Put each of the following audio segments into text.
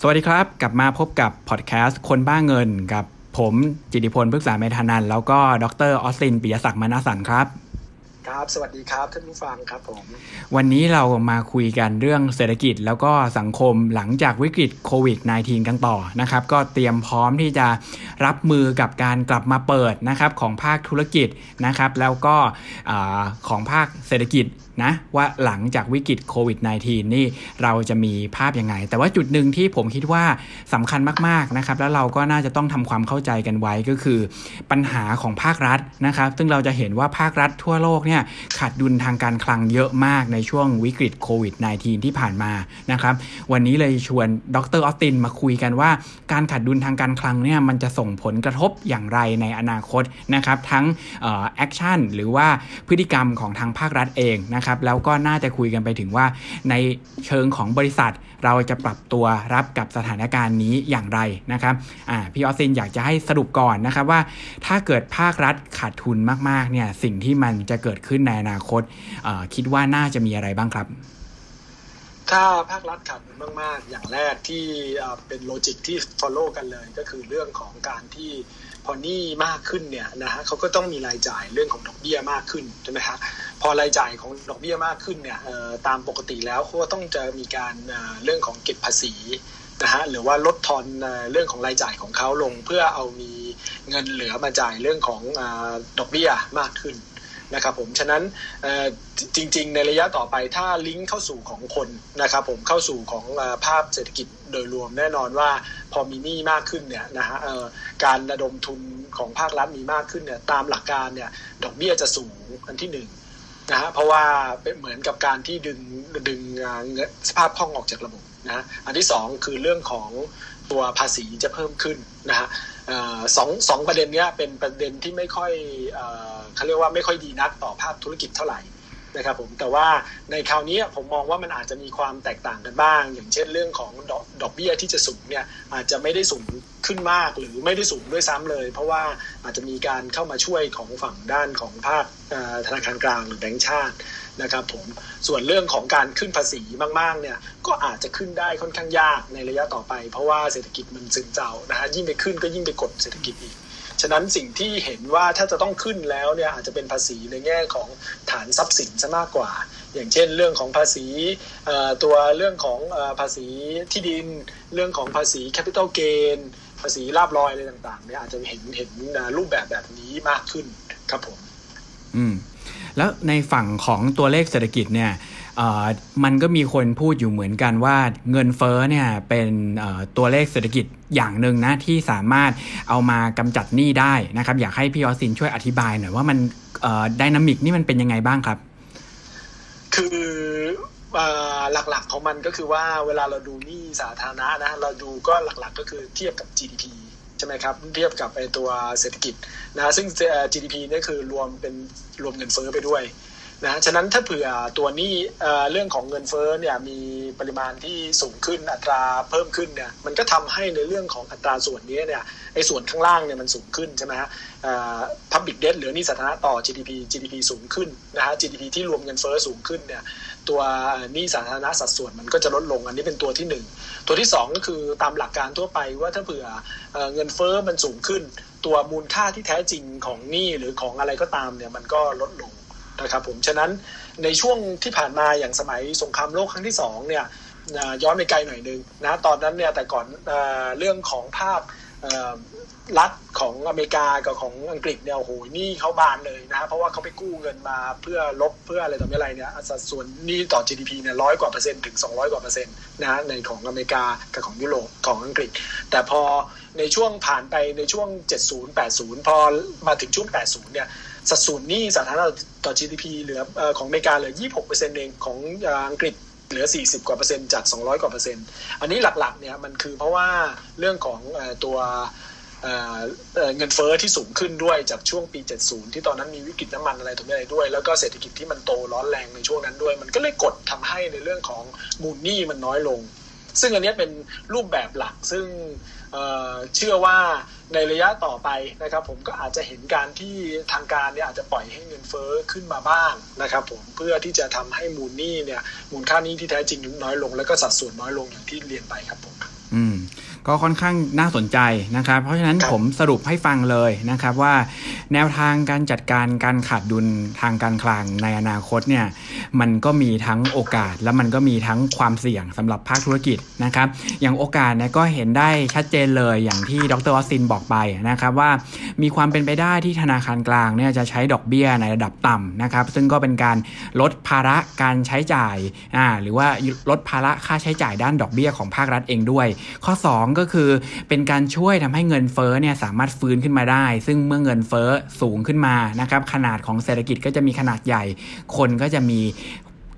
สวัสดีครับ กลับมาพบกับพอดแคสต์คนบ้าเงินกับผมจิติพลพฤกษาเมธานันแล้วก็ดรออสตินปิยศักดิ์มานาสันครับ ครับ สวัสดีครับท่านผู้ฟังครับผม วันนี้เรามาคุยกันเรื่องเศรษฐกิจแล้วก็สังคมหลังจากวิกฤตโควิด -19 กันต่อนะครับ ก็เตรียมพร้อมที่จะรับมือกับการกลับมาเปิดนะครับของภาคธุรกิจนะครับ แล้วก็ของภาคเศรษฐกิจนะว่าหลังจากวิกฤตโควิด -19 นี่เราจะมีภาพยังไง แต่ว่าจุดหนึ่งที่ผมคิดว่าสำคัญมากๆนะครับ แล้วเราก็น่าจะต้องทำความเข้าใจกันไว้ก็คือ ปัญหาของภาครัฐนะครับ ซึ่งเราจะเห็นว่าภาครัฐทั่วโลกเนี่ยขาดดุลทางการคลังเยอะมากในช่วงวิกฤตโควิด -19 ที่ผ่านมานะครับวันนี้เลยชวนดร.ออสตินมาคุยกันว่า การขาดดุลทางการคลังเนี่ยมันจะส่งผลกระทบอย่างไรในอนาคตนะครับทั้ง action หรือว่าพฤติกรรมของทางภาครัฐเองนะครับแล้วก็น่าจะคุยกันไปถึงว่าในเชิงของบริษัทเราจะปรับตัวรับกับสถานการณ์นี้อย่างไรนะครับพี่ออสตินอยากจะให้สรุปก่อนนะครับว่า ถ้าเกิดภาครัฐขาดทุนมากๆเนี่ยสิ่งที่มันจะเกิดขึ้นในอนาคตคิดว่าน่าจะมีอะไรบ้างครับ ถ้าภาครัฐขาดทุนมากๆ อย่างแรกที่เป็น logic ที่ follow กันเลย ก็คือเรื่องของการที่พอหนี้มากขึ้นเนี่ยนะฮะเขาก็ต้องมีรายจ่ายเรื่องของดอกเบี้ยมากขึ้นใช่ไหมฮะพอรายจ่ายของดอกเบี้ยมากขึ้นเนี่ยตามปกติแล้วเขาก็ต้องจะมีการเรื่องของเก็บภาษีนะฮะหรือว่าลดทอนเรื่องของรายจ่ายของเขาลง เพื่อเอามีเงินเหลือมาจ่ายเรื่องของดอกเบี้ยมากขึ้น นะครับผมฉะนั้นจริง ๆ ในระยะต่อไปถ้าลิงก์เข้าสู่ของคนนะครับผมเข้าสู่ของภาพเศรษฐกิจโดยรวมแน่นอนว่าพอมีหนี้มากขึ้นเนี่ยนะฮะการระดมทุนของภาครัฐมีมากขึ้นเนี่ยตามหลักการเนี่ยดอกเบี้ยจะสูงอันที่หนึ่งนะฮะเพราะว่าเป็นเหมือนกับการที่ดึงดึงเงินสภาพคล่องออกจากระบบนะอันที่สองคือเรื่องของตัวภาษีจะเพิ่มขึ้นนะฮะ สองสองประเด็นนี้เป็นประเด็นที่ไม่ค่อยเขาเรียกว่าไม่ค่อยดีนักต่อภาพธุรกิจเท่าไหร่ นะครับผมแต่ว่าในคราวนี้ผมมองว่ามันอาจจะมีความแตกต่างกันบ้าง อย่างเช่นเรื่องของดอกดอกเบี้ยที่จะสูงเนี่ยอาจจะไม่ได้สูงขึ้นมากหรือไม่ได้สูงด้วยซ้ำเลย เพราะว่าอาจจะมีการเข้ามาช่วยของฝั่งด้านของภาคธนาคารกลางหรือแบงก์ชาตินะครับผมส่วนเรื่องของการขึ้นภาษีมากๆเนี่ยก็อาจจะขึ้นได้ค่อนข้างยากในระยะต่อไป เพราะว่าเศรษฐกิจมันซึมเจ้านะฮะยิ่งไปขึ้นก็ยิ่งไปกดเศรษฐกิจอีก ฉะนั้นสิ่งที่เห็นว่าถ้าจะต้องขึ้นแล้วเนี่ยอาจจะเป็นภาษีในแง่ของฐานทรัพย์สินซะมากกว่า อย่างเช่น เรื่องของภาษีตัวเรื่องของภาษีที่ดิน เรื่องของภาษีแคปิตอลเกนภาษีลาบลอยอะไรต่างๆเนี่ยอาจจะเห็นเห็นรูปแบบแบบนี้มากขึ้นครับผม อืมแล้วในฝั่งของตัวเลขเศรษฐกิจเนี่ย มันก็มีคนพูดอยู่เหมือนกันว่าเงินเฟ้อเนี่ยเป็นตัวเลขเศรษฐกิจอย่างหนึ่งนะที่สามารถเอามากำจัดหนี้ได้นะครับอยากให้พี่ออสินช่วยอธิบายหน่อยว่ามันดินามิกนี่มันเป็นยังไงบ้างครับ คือหลักๆของมันก็คือว่าเวลาเราดูหนี้สาธารณะนะเราดูก็หลักๆก็คือเทียบกับ GDP ใช่ไหมครับเทียบกับไอตัวเศรษฐกิจนะซึ่ง GDP นี่คือรวมเป็นรวมเงินเฟ้อไปด้วย นะฉะนั้นถ้าเผื่อตัวนี้เรื่องของเงินเฟ้อเนี่ยมีปริมาณที่สูงขึ้นอัตราเพิ่มขึ้นเนี่ยมันก็ทำให้ในเรื่องของอัตราส่วนนี้เนี่ยไอ้ส่วนข้างล่างเนี่ยมันสูงขึ้นใช่ไหมฮะ public debt หรือนี่สาธารณะต่อ GDP GDP สูงขึ้นนะฮะ GDP ที่รวมเงินเฟ้อสูงขึ้นเนี่ยตัวนี่สาธารณะสัดส่วนมันก็จะลดลงอันนี้เป็นตัวที่ 1 ตัวที่ 2 ก็คือตามหลักการทั่วไปว่าถ้าเผื่อเงินเฟ้อมันสูงขึ้น ตัวมูลค่าที่แท้จริงของหนี้หรือของอะไรก็ตามเนี่ยมันก็ลดลง นะครับผมฉะนั้นในช่วงที่ผ่านมาอย่างสมัยสงครามโลกครั้งที่2เนี่ยย้อนไปไกลหน่อยนึงนะตอนนั้นเนี่ยแต่ก่อนเรื่องของภาพรัฐของอเมริกากับของอังกฤษเนี่ยโอ้โหนี่เขาบานเลยนะ เพราะว่าเขาไปกู้เงินมาเพื่อลบเพื่ออะไรต่ออะไรเนี่ยสัดส่วนนี่ต่อ GDP เนี่ยร้อยกว่าเปอร์เซ็นต์ถึง 200 กว่าเปอร์เซ็นต์นะในของอเมริกากับของยุโรปของอังกฤษ แต่พอในช่วงผ่านไปในช่วง 70 80 พอมาถึงช่วง 80 เนี่ย สัดส่วนนี้สาธารณะต่อ GDP เหลือของอเมริกาเหลือ 26เปอร์เซ็นต์เองของอังกฤษเหลือ 40 กว่าเปอร์เซ็นต์จาก 200 กว่าเปอร์เซ็นต์อันนี้หลักๆเนี่ยมันคือเพราะว่าเรื่องของตัวเงินเฟอ้อที่สูงขึ้นด้วยจากช่วงปี 70 ที่ตอนนั้นมีวิกฤตน้ำมันอะไรตรงนี้ด้วย แล้วก็เศรษฐกิจที่มันโตร้อนแรงในช่วงนั้นด้วย มันก็เลยกดทำให้ในเรื่องของมูลหนี้มันน้อยลง ซึ่งอันนี้เป็นรูปแบบหลักซึ่งเชื่อว่า ในระยะต่อไปนะครับผมก็อาจจะเห็นการที่ทางการเนี่ยอาจจะปล่อยให้เงินเฟ้อขึ้นมาบ้างนะครับผมเพื่อที่จะทำให้มูลหนี้เนี่ยมูลค่านี้ที่แท้จริงน้อยลง แล้วก็สัดส่วนน้อยลงอย่างที่เรียนไปครับผมอืม ก็ค่อนข้างน่าสนใจนะครับ เพราะฉะนั้นผมสรุปให้ฟังเลยนะครับว่า แนวทางการจัดการการขาดดุลทางการคลังในอนาคตเนี่ยมันก็มีทั้งโอกาสและมันก็มีทั้งความเสี่ยงสำหรับภาคธุรกิจนะครับ อย่างโอกาสเนี่ยก็เห็นได้ชัดเจนเลยอย่างที่ดรออสซินบอกไปนะครับว่ามีความเป็นไปได้ที่ธนาคารกลางเนี่ยจะใช้ดอกเบี้ยในระดับต่ำนะครับซึ่งก็เป็นการลดภาระการใช้จ่ายอ่าหรือว่าลดภาระค่าใช้จ่ายด้านดอกเบี้ยของภาครัฐเองด้วย ข้อ 2ก็คือเป็นการช่วยทำให้เงินเฟ้อเนี่ยสามารถฟื้นขึ้นมาได้ ซึ่งเมื่อเงินเฟ้อสูงขึ้นมานะครับขนาดของเศรษฐกิจก็จะมีขนาดใหญ่ คนก็จะมี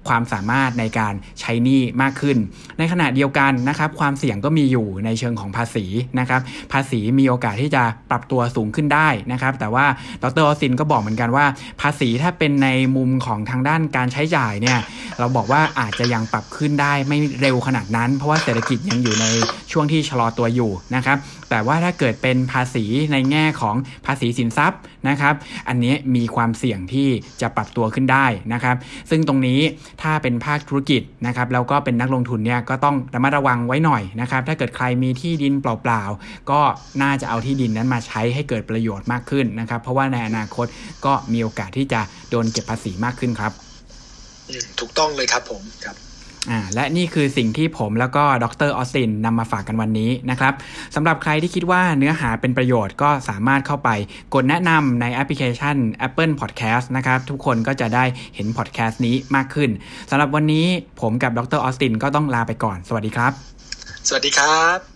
ความสามารถในการใช้หนี้มากขึ้น ในขณะเดียวกันนะครับความเสี่ยงก็มีอยู่ในเชิงของภาษีนะครับภาษีมีโอกาสที่จะปรับตัวสูงขึ้นได้นะครับแต่ว่าดรออสินก็บอกเหมือนกันว่า ภาษีถ้าเป็นในมุมของทางด้านการใช้จ่ายเนี่ยเราบอกว่าอาจจะยังปรับขึ้นได้ไม่เร็วขนาดนั้น เพราะว่าเศรษฐกิจยังอยู่ในช่วงที่ชะลอตัวอยู่นะครับแต่ว่าถ้าเกิดเป็นภาษีในแง่ของภาษีสินทรัพย์นะครับ อันนี้มีความเสี่ยงที่จะปรับตัวขึ้นได้นะครับ ซึ่งตรงนี้ถ้าเป็นภาคธุรกิจนะครับแล้วก็เป็นนักลงทุนเนี่ยก็ต้องระมัดระวังไว้หน่อยนะครับถ้าเกิดใครมีที่ดินเปล่าๆ ก็น่าจะเอาที่ดินนั้นมาใช้ให้เกิดประโยชน์มากขึ้นนะครับ เพราะว่าในอนาคตก็มีโอกาสที่จะโดนเก็บภาษีมากขึ้นครับ ถูกต้องเลยครับผมครับ อ่าและนี่คือสิ่งที่ผมแล้วก็ดรออสตินนำมาฝากกันวันนี้นะครับสำหรับใครที่คิดว่าเนื้อหาเป็นประโยชน์ก็สามารถเข้าไปกดแนะนำในแอปพลิเคชัน Apple Podcast นะครับ ทุกคนก็จะได้เห็นพอดแคสต์นี้มากขึ้นสำหรับวันนี้ผมกับดรออสตินก็ต้องลาไปก่อน สวัสดีครับ สวัสดีครับ